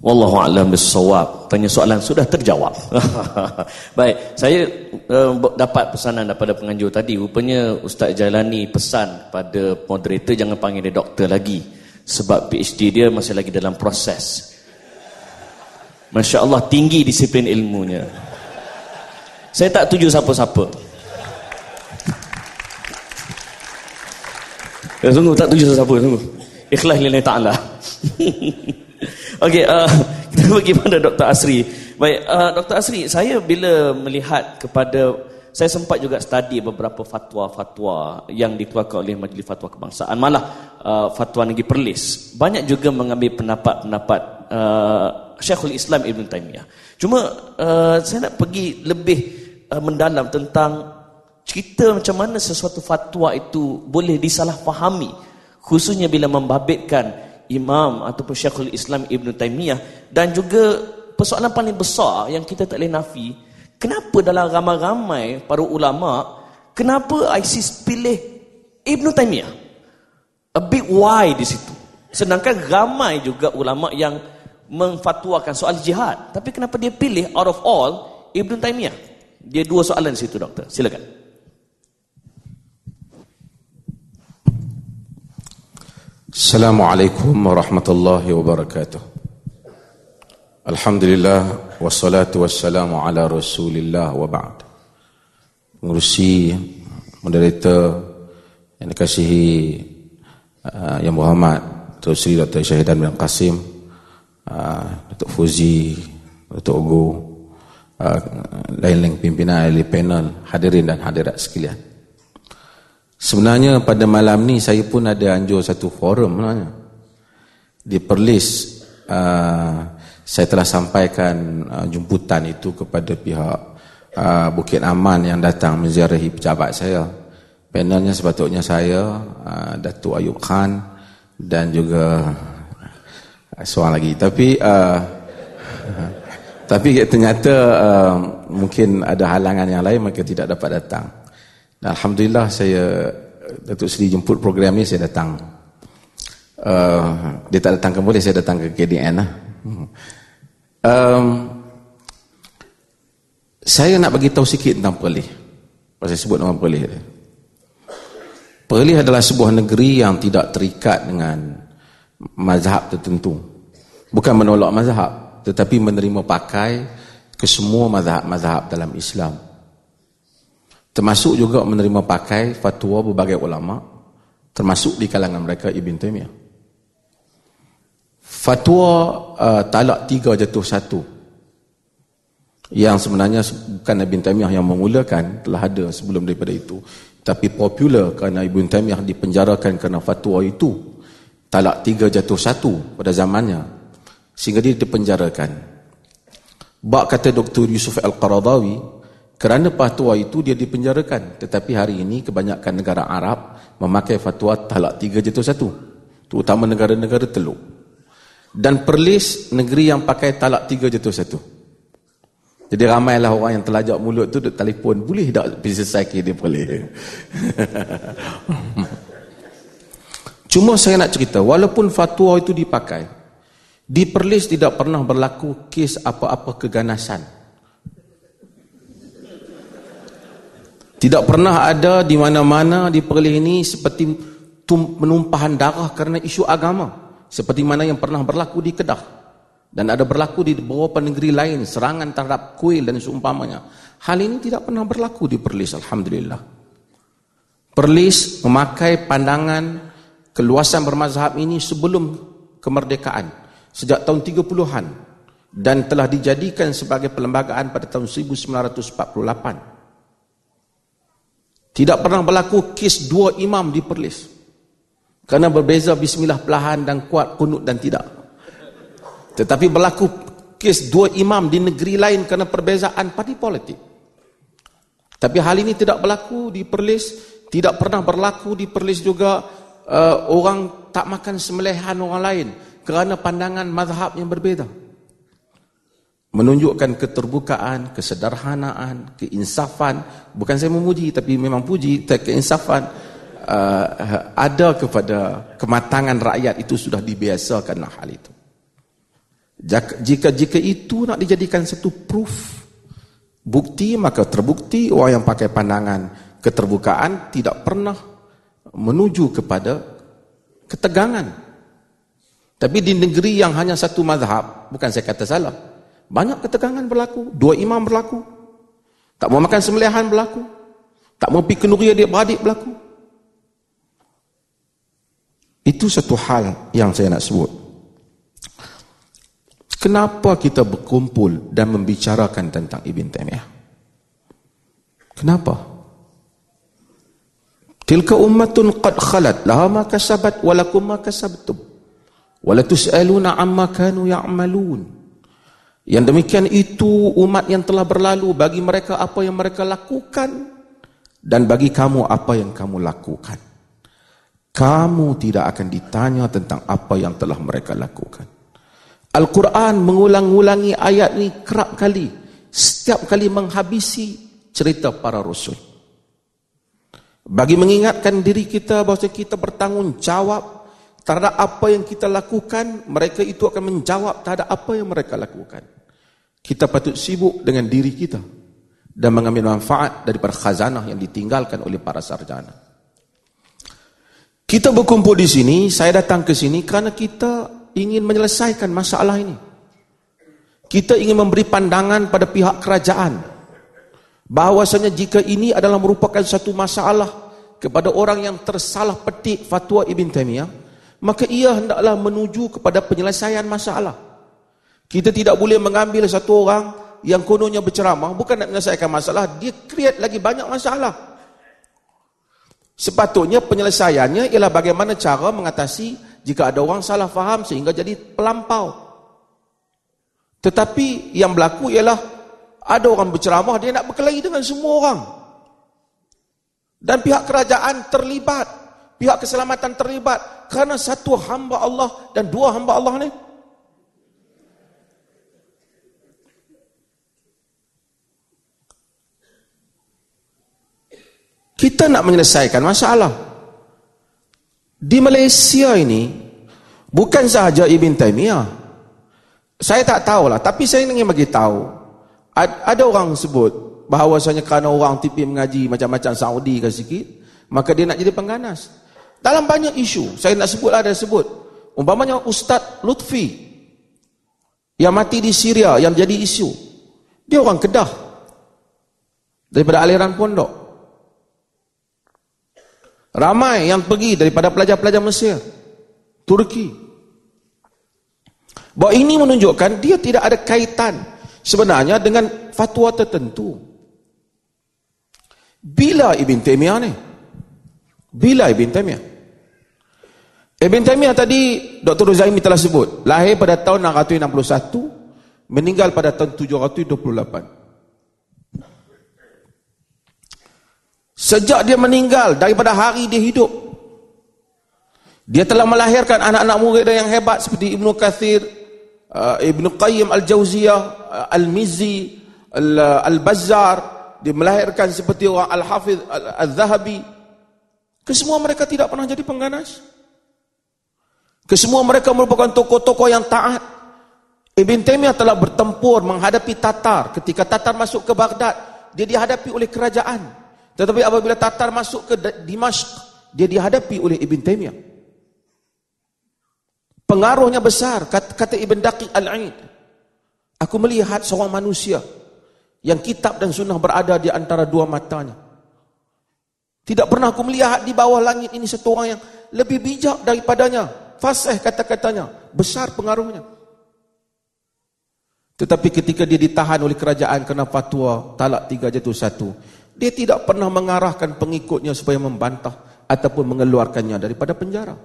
Wallahu a'lam bissawab. Tanya soalan sudah terjawab. Baik, saya uh, dapat pesanan daripada penganjur tadi. Rupanya Ustaz Jalani pesan pada moderator jangan panggil dia doktor lagi sebab PhD dia masih lagi dalam proses. Masya Allah tinggi disiplin ilmunya. Saya tak tuju siapa-siapa. Ya, sungguh tak tuju siapa-siapa. Ikhlas lillahi ta'ala. Okey, uh, kita pada Dr. Asri. Baik, uh, Dr. Asri, saya bila melihat kepada saya sempat juga study beberapa fatwa-fatwa yang dikeluarkan oleh Majlis Fatwa Kebangsaan. Malah uh, fatwa Negeri Perlis banyak juga mengambil pendapat-pendapat uh, Syekhul Islam Ibn Taymiyah. Cuma uh, saya nak pergi lebih uh, mendalam tentang cerita macam mana sesuatu fatwa itu boleh disalahfahami khususnya bila membabitkan imam ataupun syekhul Islam Ibn Taymiyah dan juga persoalan paling besar yang kita tak boleh nafi kenapa dalam ramai-ramai para ulama kenapa ISIS pilih Ibn Taymiyah? A big why di situ. Sedangkan ramai juga ulama yang memfatwakan soal jihad. Tapi kenapa dia pilih out of all Ibn Taymiyah? Dia dua soalan di situ doktor. Silakan Assalamualaikum warahmatullahi wabarakatuh. Alhamdulillah wassalatu wassalamu ala Rasulillah wa ba'd. Mengurusi moderator yang dikasihi uh, yang Muhammad Dr. Sri Dr. Syahidan bin Qasim uh, Dr. Fuzi Dr. Ugu uh, lain-lain pimpinan ahli panel hadirin dan hadirat sekalian. Sebenarnya pada malam ni saya pun ada anjur satu forum sebenarnya. Di Perlis uh, saya telah sampaikan uh, jemputan itu kepada pihak uh, Bukit Aman yang datang menziarahi pejabat saya. Panelnya sepatutnya saya, uh, Datuk Ayub Khan dan juga uh, seorang lagi. Tapi uh, tapi ternyata uh, mungkin ada halangan yang lain maka tidak dapat datang. Alhamdulillah saya Datuk Seri jemput program ni saya datang. Uh, dia tak datang ke boleh saya datang ke KDN lah. Um, saya nak bagi tahu sikit tentang Perlis. Saya sebut nama Perlis. Perlis adalah sebuah negeri yang tidak terikat dengan mazhab tertentu. Bukan menolak mazhab, tetapi menerima pakai ke semua mazhab-mazhab dalam Islam. Termasuk juga menerima pakai fatwa berbagai ulama termasuk di kalangan mereka Ibn Taymiyah. Fatwa uh, talak tiga jatuh satu yang sebenarnya bukan Ibn Taymiyah yang memulakan telah ada sebelum daripada itu tapi popular kerana Ibn Taymiyah dipenjarakan kerana fatwa itu talak tiga jatuh satu pada zamannya sehingga dia dipenjarakan. Bak kata Dr. Yusuf Al-Qaradawi kerana fatwa itu dia dipenjarakan. Tetapi hari ini kebanyakan negara Arab memakai fatwa talak tiga jatuh satu. Terutama negara-negara teluk. Dan Perlis negeri yang pakai talak tiga jatuh satu. Jadi ramailah orang yang telajak mulut tu duk telefon. Boleh tak pergi selesai dia boleh. Cuma saya nak cerita. Walaupun fatwa itu dipakai. Di Perlis tidak pernah berlaku kes apa-apa keganasan. Tidak pernah ada di mana-mana di Perlis ini seperti penumpahan darah kerana isu agama. Seperti mana yang pernah berlaku di Kedah. Dan ada berlaku di beberapa negeri lain. Serangan terhadap kuil dan seumpamanya. Hal ini tidak pernah berlaku di Perlis. Alhamdulillah. Perlis memakai pandangan keluasan bermazhab ini sebelum kemerdekaan. Sejak tahun 30-an. Dan telah dijadikan sebagai perlembagaan pada tahun 1948. Tidak pernah berlaku kes dua imam di Perlis. Kerana berbeza bismillah pelahan dan kuat kunut dan tidak. Tetapi berlaku kes dua imam di negeri lain kerana perbezaan parti politik. Tapi hal ini tidak berlaku di Perlis. Tidak pernah berlaku di Perlis juga uh, orang tak makan semelehan orang lain kerana pandangan mazhab yang berbeza menunjukkan keterbukaan, kesederhanaan, keinsafan. Bukan saya memuji, tapi memang puji keinsafan uh, ada kepada kematangan rakyat itu sudah dibiasakan hal itu. Jika jika itu nak dijadikan satu proof bukti maka terbukti orang yang pakai pandangan keterbukaan tidak pernah menuju kepada ketegangan. Tapi di negeri yang hanya satu mazhab, bukan saya kata salah. Banyak ketegangan berlaku, dua imam berlaku. Tak mau makan sembelihan berlaku. Tak mau pergi kenduri adik-beradik berlaku. Itu satu hal yang saya nak sebut. Kenapa kita berkumpul dan membicarakan tentang Ibn Taymiyah? Kenapa? Tilka ummatun qad khalat laha ma kasabat wa lakum ma kasabtum wa la tusaluna amma kanu ya'malun. Yang demikian itu umat yang telah berlalu bagi mereka apa yang mereka lakukan dan bagi kamu apa yang kamu lakukan. Kamu tidak akan ditanya tentang apa yang telah mereka lakukan. Al-Quran mengulang-ulangi ayat ni kerap kali. Setiap kali menghabisi cerita para rasul. Bagi mengingatkan diri kita bahawa kita bertanggungjawab terhadap apa yang kita lakukan, mereka itu akan menjawab terhadap apa yang mereka lakukan. Kita patut sibuk dengan diri kita dan mengambil manfaat daripada khazanah yang ditinggalkan oleh para sarjana. Kita berkumpul di sini, saya datang ke sini kerana kita ingin menyelesaikan masalah ini. Kita ingin memberi pandangan pada pihak kerajaan bahawasanya jika ini adalah merupakan satu masalah kepada orang yang tersalah petik fatwa Ibn Taymiyah, maka ia hendaklah menuju kepada penyelesaian masalah. Kita tidak boleh mengambil satu orang yang kononnya berceramah bukan nak menyelesaikan masalah, dia create lagi banyak masalah. Sepatutnya penyelesaiannya ialah bagaimana cara mengatasi jika ada orang salah faham sehingga jadi pelampau. Tetapi yang berlaku ialah ada orang berceramah dia nak berkelahi dengan semua orang. Dan pihak kerajaan terlibat, pihak keselamatan terlibat kerana satu hamba Allah dan dua hamba Allah ni Kita nak menyelesaikan masalah. Di Malaysia ini bukan sahaja Ibn Taymiyah. Saya tak tahu lah, tapi saya ingin bagi tahu. Ada orang sebut bahawasanya kerana orang tipi mengaji macam-macam Saudi ke sikit, maka dia nak jadi pengganas. Dalam banyak isu, saya nak sebut ada sebut. Umpamanya Ustaz Lutfi yang mati di Syria yang jadi isu. Dia orang Kedah. Daripada aliran pondok. Ramai yang pergi daripada pelajar-pelajar Mesir, Turki. Bahawa ini menunjukkan dia tidak ada kaitan sebenarnya dengan fatwa tertentu. Bila Ibn Taymiyah ni? Bila Ibn Taymiyah? Ibn Taymiyah tadi Dr. Zaimi telah sebut, lahir pada tahun 661, meninggal pada tahun 728. Sejak dia meninggal daripada hari dia hidup dia telah melahirkan anak-anak murid yang hebat seperti Ibnu Kathir, uh, Ibnu Qayyim uh, Al-Mizzi, uh, Al-Bazzar, dia melahirkan seperti orang Al-Hafiz Al-Zahabi. Kesemua mereka tidak pernah jadi pengganas. Kesemua mereka merupakan tokoh-tokoh yang taat. Ibn Taymiyah telah bertempur menghadapi Tatar. Ketika Tatar masuk ke Baghdad, dia dihadapi oleh kerajaan. Tetapi apabila Tatar masuk ke Dimashq, dia dihadapi oleh Ibn Taymiyah. Pengaruhnya besar, kata, Ibn Daqiq Al-Aid. Aku melihat seorang manusia yang kitab dan sunnah berada di antara dua matanya. Tidak pernah aku melihat di bawah langit ini satu orang yang lebih bijak daripadanya. Fasih kata-katanya. Besar pengaruhnya. Tetapi ketika dia ditahan oleh kerajaan kena fatwa talak tiga jatuh satu. Dia tidak pernah mengarahkan pengikutnya supaya membantah ataupun mengeluarkannya daripada penjara.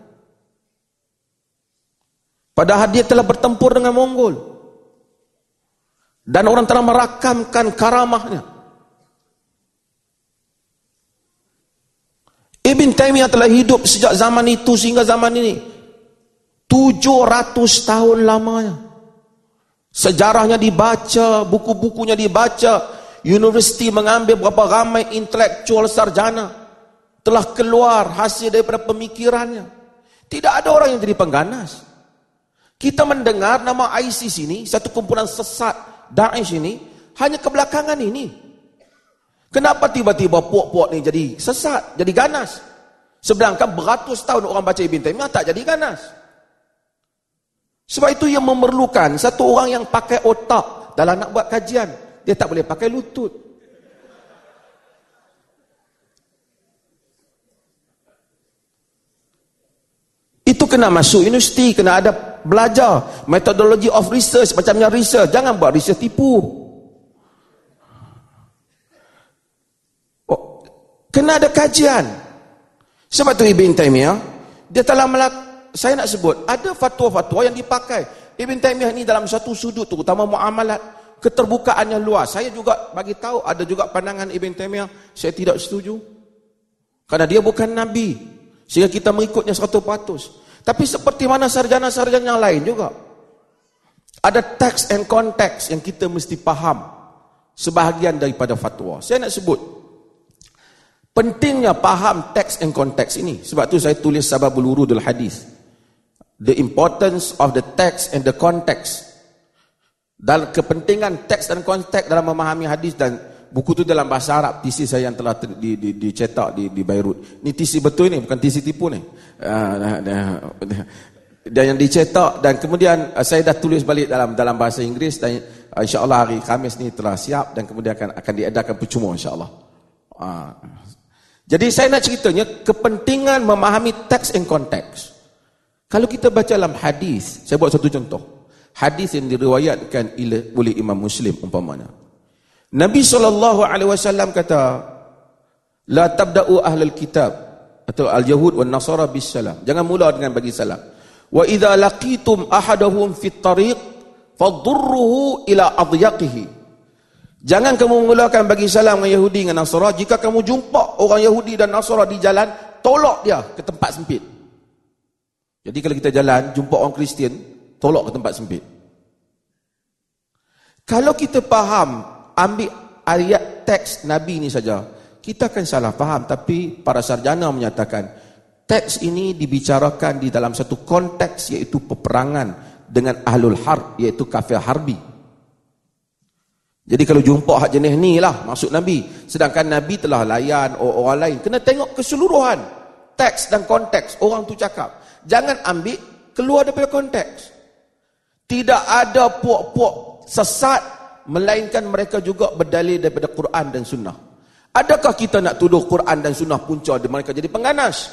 Padahal dia telah bertempur dengan Mongol. Dan orang telah merakamkan karamahnya. Ibn Taymiyah telah hidup sejak zaman itu sehingga zaman ini. 700 tahun lamanya. Sejarahnya dibaca, buku-bukunya dibaca, Universiti mengambil berapa ramai intelektual sarjana telah keluar hasil daripada pemikirannya. Tidak ada orang yang jadi pengganas. Kita mendengar nama ISIS ini, satu kumpulan sesat Daesh ini, hanya kebelakangan ini. Kenapa tiba-tiba puak-puak ni jadi sesat, jadi ganas? Sedangkan beratus tahun orang baca Ibn Taymiyah tak jadi ganas. Sebab itu yang memerlukan satu orang yang pakai otak dalam nak buat kajian. Dia tak boleh pakai lutut. Itu kena masuk universiti, kena ada belajar metodologi of research, macamnya research. Jangan buat research tipu. Oh, kena ada kajian. Sebab tu Ibn Taymiyah, dia telah melak saya nak sebut, ada fatwa-fatwa yang dipakai. Ibn Taymiyah ni dalam satu sudut terutama muamalat, keterbukaannya luas. Saya juga bagi tahu, ada juga pandangan Ibn Taymiyah, saya tidak setuju. Karena dia bukan Nabi. Sehingga kita mengikutnya 100%. Tapi seperti mana sarjana-sarjana yang lain juga. Ada teks and konteks yang kita mesti faham. Sebahagian daripada fatwa. Saya nak sebut. Pentingnya faham teks and konteks ini. Sebab tu saya tulis sababul urudul hadis. The importance of the text and the context. Dan kepentingan teks dan konteks dalam memahami hadis dan buku tu dalam bahasa Arab tisi saya yang telah di, di, dicetak di, di Beirut. Ni tisi betul ni bukan tisi tipu ni. Uh, dan yang dicetak dan kemudian uh, saya dah tulis balik dalam dalam bahasa Inggeris dan uh, insyaallah hari Khamis ni telah siap dan kemudian akan akan diadakan percuma insyaallah. Jadi saya nak ceritanya kepentingan memahami teks and konteks kalau kita baca dalam hadis saya buat satu contoh hadis yang diriwayatkan oleh Imam Muslim umpamanya Nabi SAW kata, La tabda'u ahlul kitab, atau al-Yahud wa nasara bis salam. Jangan mula dengan bagi salam. Wa idha laqitum ahadahum fit tariq, fadurruhu ila adyaqihi. Jangan kamu mulakan bagi salam dengan Yahudi dan Nasara. Jika kamu jumpa orang Yahudi dan Nasara di jalan, tolak dia ke tempat sempit. Jadi kalau kita jalan, jumpa orang Kristian, tolak ke tempat sempit. Kalau kita faham ambil ayat teks Nabi ini saja, kita akan salah faham. Tapi para sarjana menyatakan, teks ini dibicarakan di dalam satu konteks iaitu peperangan dengan ahlul harb, iaitu kafir harbi. Jadi kalau jumpa hak jenis ni lah maksud Nabi. Sedangkan Nabi telah layan orang lain. Kena tengok keseluruhan teks dan konteks orang tu cakap. Jangan ambil keluar daripada konteks. Tidak ada puak-puak sesat melainkan mereka juga berdalil daripada Quran dan Sunnah. Adakah kita nak tuduh Quran dan Sunnah punca di mereka jadi pengganas?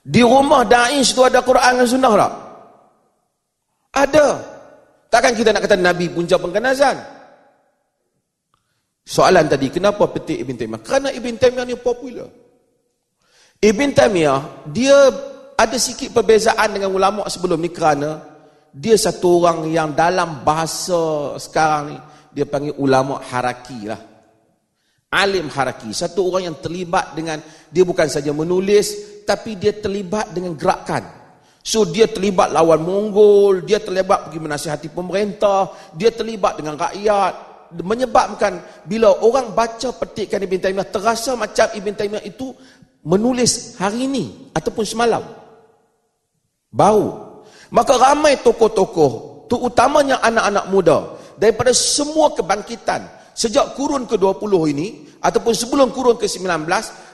Di rumah Daesh tu ada Quran dan Sunnah tak? Ada. Takkan kita nak kata Nabi punca pengganasan? Soalan tadi, kenapa petik Ibn Taymiyah? Kerana Ibn Taymiyah ni popular. Ibn Taymiyah, dia ada sikit perbezaan dengan ulama sebelum ni kerana dia satu orang yang dalam bahasa sekarang ni dia panggil ulama haraki lah. Alim haraki. Satu orang yang terlibat dengan dia bukan saja menulis tapi dia terlibat dengan gerakan. So dia terlibat lawan Mongol dia terlibat pergi menasihati pemerintah dia terlibat dengan rakyat. Menyebabkan bila orang baca petikan Ibn Taymiyah terasa macam Ibn Taymiyah itu menulis hari ini ataupun semalam bau Maka ramai tokoh-tokoh, terutamanya anak-anak muda, daripada semua kebangkitan, sejak kurun ke-20 ini, ataupun sebelum kurun ke-19,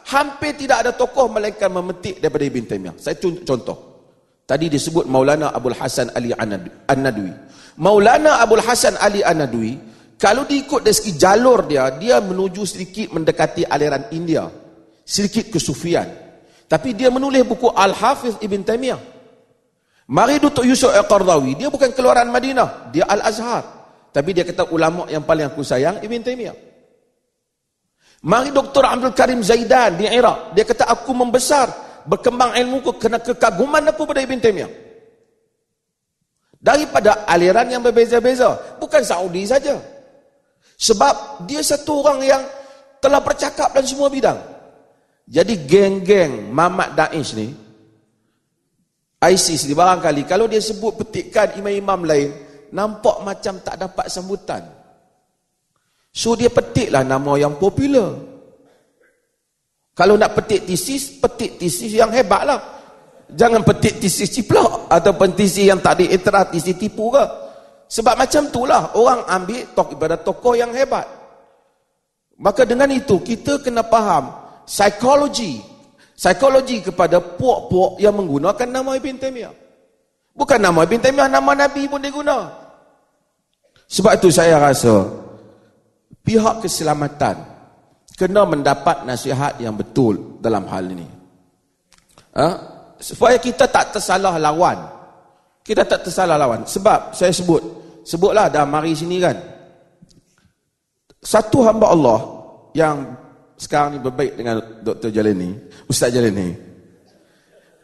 hampir tidak ada tokoh melainkan memetik daripada Ibn Taymiyah. Saya contoh. Tadi disebut Maulana Abul Hasan Ali An-Nadwi. Maulana Abul Hasan Ali An-Nadwi, kalau diikut dari segi jalur dia, dia menuju sedikit mendekati aliran India. Sedikit kesufian. Tapi dia menulis buku Al-Hafiz Ibn Taymiyah. Mari Datuk Yusuf Al-Qardawi, dia bukan keluaran Madinah, dia Al-Azhar. Tapi dia kata ulama yang paling aku sayang Ibn Taymiyah. Mari Dr. Abdul Karim Zaidan di Iraq, dia kata aku membesar, berkembang ilmu ku kena kekaguman aku pada Ibn Taymiyah. Daripada aliran yang berbeza-beza, bukan Saudi saja. Sebab dia satu orang yang telah bercakap dalam semua bidang. Jadi geng-geng Mamat Daesh ni, ISIS ni barangkali kalau dia sebut petikan imam-imam lain nampak macam tak dapat sambutan so dia petiklah nama yang popular kalau nak petik tesis petik tesis yang hebat lah Jangan petik tisi ciplak ataupun tisi yang tak diiktiraf, tisi tipu ke. Sebab macam itulah orang ambil tok ibadat tokoh yang hebat. Maka dengan itu kita kena faham psikologi psikologi kepada puak-puak yang menggunakan nama Ibn Taymiyah. Bukan nama Ibn Taymiyah, nama Nabi pun dia guna. Sebab itu saya rasa pihak keselamatan kena mendapat nasihat yang betul dalam hal ini. Ha? Supaya kita tak tersalah lawan. Kita tak tersalah lawan. Sebab saya sebut, sebutlah dah mari sini kan. Satu hamba Allah yang sekarang ni berbaik dengan Dr. Jalini, Ustaz Jalini.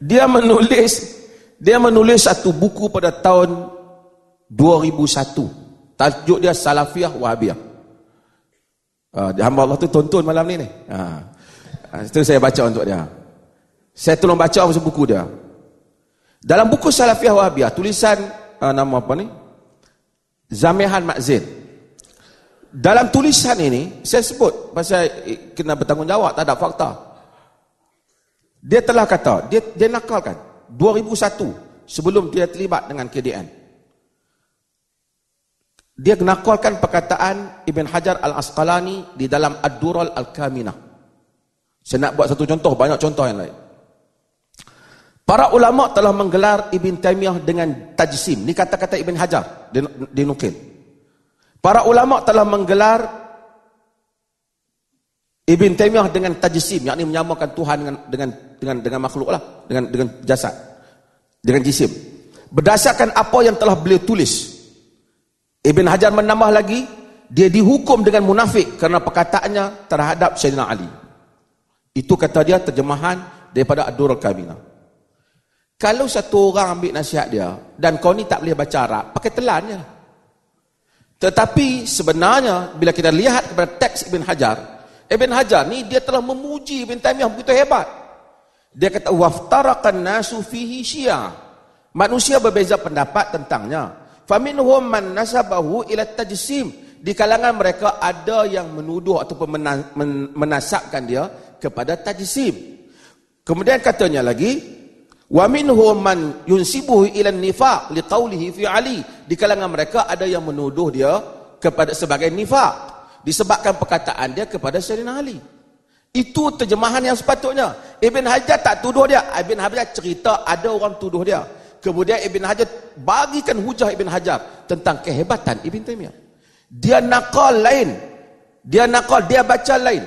Dia menulis dia menulis satu buku pada tahun 2001. Tajuk dia Salafiyah Wahabiyah. Uh, hamba Allah tu tonton malam ni ni. Uh, itu saya baca untuk dia. Saya tolong baca apa buku dia. Dalam buku Salafiyah Wahabiyah, tulisan uh, nama apa ni? Zamihan Makzin. Dalam tulisan ini, saya sebut pasal kena bertanggungjawab, tak ada fakta. Dia telah kata, dia, dia nakalkan. 2001 sebelum dia terlibat dengan KDN dia menakalkan perkataan Ibn Hajar Al-Asqalani di dalam Ad-Dural Al-Kaminah saya nak buat satu contoh banyak contoh yang lain para ulama telah menggelar Ibn Taymiyah dengan tajsim ni kata-kata Ibn Hajar dinukil para ulama telah menggelar Ibn Taymiyah dengan tajsim yakni menyamakan Tuhan dengan dengan dengan dengan makhluk lah dengan dengan jasad dengan jisim. Berdasarkan apa yang telah beliau tulis Ibn Hajar menambah lagi dia dihukum dengan munafik kerana perkataannya terhadap Sayyidina Ali. Itu kata dia terjemahan daripada Ad-Durul Kamina kalau satu orang ambil nasihat dia dan kau ni tak boleh baca Arab pakai telan je tetapi sebenarnya bila kita lihat kepada teks Ibn Hajar Ibn Hajar ni dia telah memuji Ibn Taymiyah begitu hebat dia kata waftaraqan nasu fihi syiah. Manusia berbeza pendapat tentangnya. Faminhum man nasabahu ila tajsim. Di kalangan mereka ada yang menuduh ataupun menasabkan dia kepada tajsim. Kemudian katanya lagi wa minhum man yunsibuhu ila nifaq liqaulihi fi ali. Di kalangan mereka ada yang menuduh dia kepada sebagai nifaq disebabkan perkataan dia kepada Sayyidina Ali. Itu terjemahan yang sepatutnya. Ibn Hajar tak tuduh dia. Ibn Hajar cerita ada orang tuduh dia. Kemudian Ibn Hajar bagikan hujah Ibn Hajar tentang kehebatan Ibn Taymiyah. Dia nakal lain. Dia nakal, dia baca lain.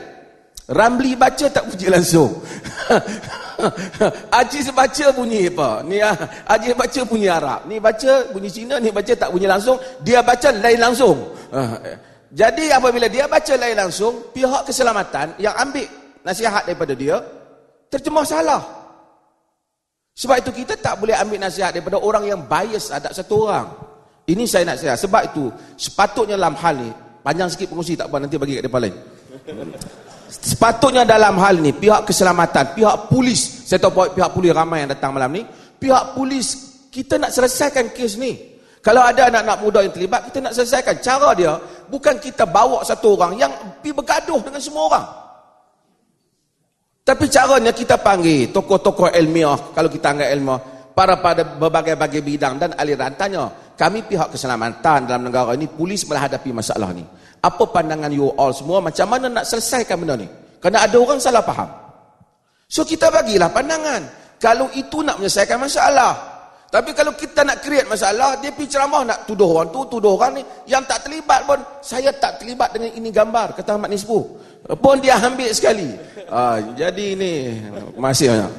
Ramli baca tak puji langsung. Aziz baca bunyi apa? Ni ah, Aziz baca bunyi Arab. Ni baca bunyi Cina, ni baca tak bunyi langsung. Dia baca lain langsung. Ah, jadi apabila dia baca lain langsung, pihak keselamatan yang ambil nasihat daripada dia, terjemah salah. Sebab itu kita tak boleh ambil nasihat daripada orang yang bias ada satu orang. Ini saya nak saya. Sebab itu sepatutnya dalam hal ni, panjang sikit pengusi tak apa nanti bagi kat depan lain. Sepatutnya dalam hal ni pihak keselamatan, pihak polis, saya tahu pihak polis ramai yang datang malam ni, pihak polis kita nak selesaikan kes ni. Kalau ada anak-anak muda yang terlibat, kita nak selesaikan. Cara dia, bukan kita bawa satu orang yang pergi bergaduh dengan semua orang. Tapi caranya kita panggil tokoh-tokoh ilmiah, kalau kita anggap ilmiah, para pada berbagai-bagai bidang dan aliran tanya, kami pihak keselamatan dalam negara ini, polis menghadapi masalah ni. Apa pandangan you all semua, macam mana nak selesaikan benda ni? Kerana ada orang salah faham. So kita bagilah pandangan. Kalau itu nak menyelesaikan masalah, tapi kalau kita nak create masalah, dia pergi ceramah nak tuduh orang tu, tuduh orang ni. Yang tak terlibat pun, saya tak terlibat dengan ini gambar, kata Ahmad Nisbu. Pun dia ambil sekali. Ha, jadi ini, masih banyak.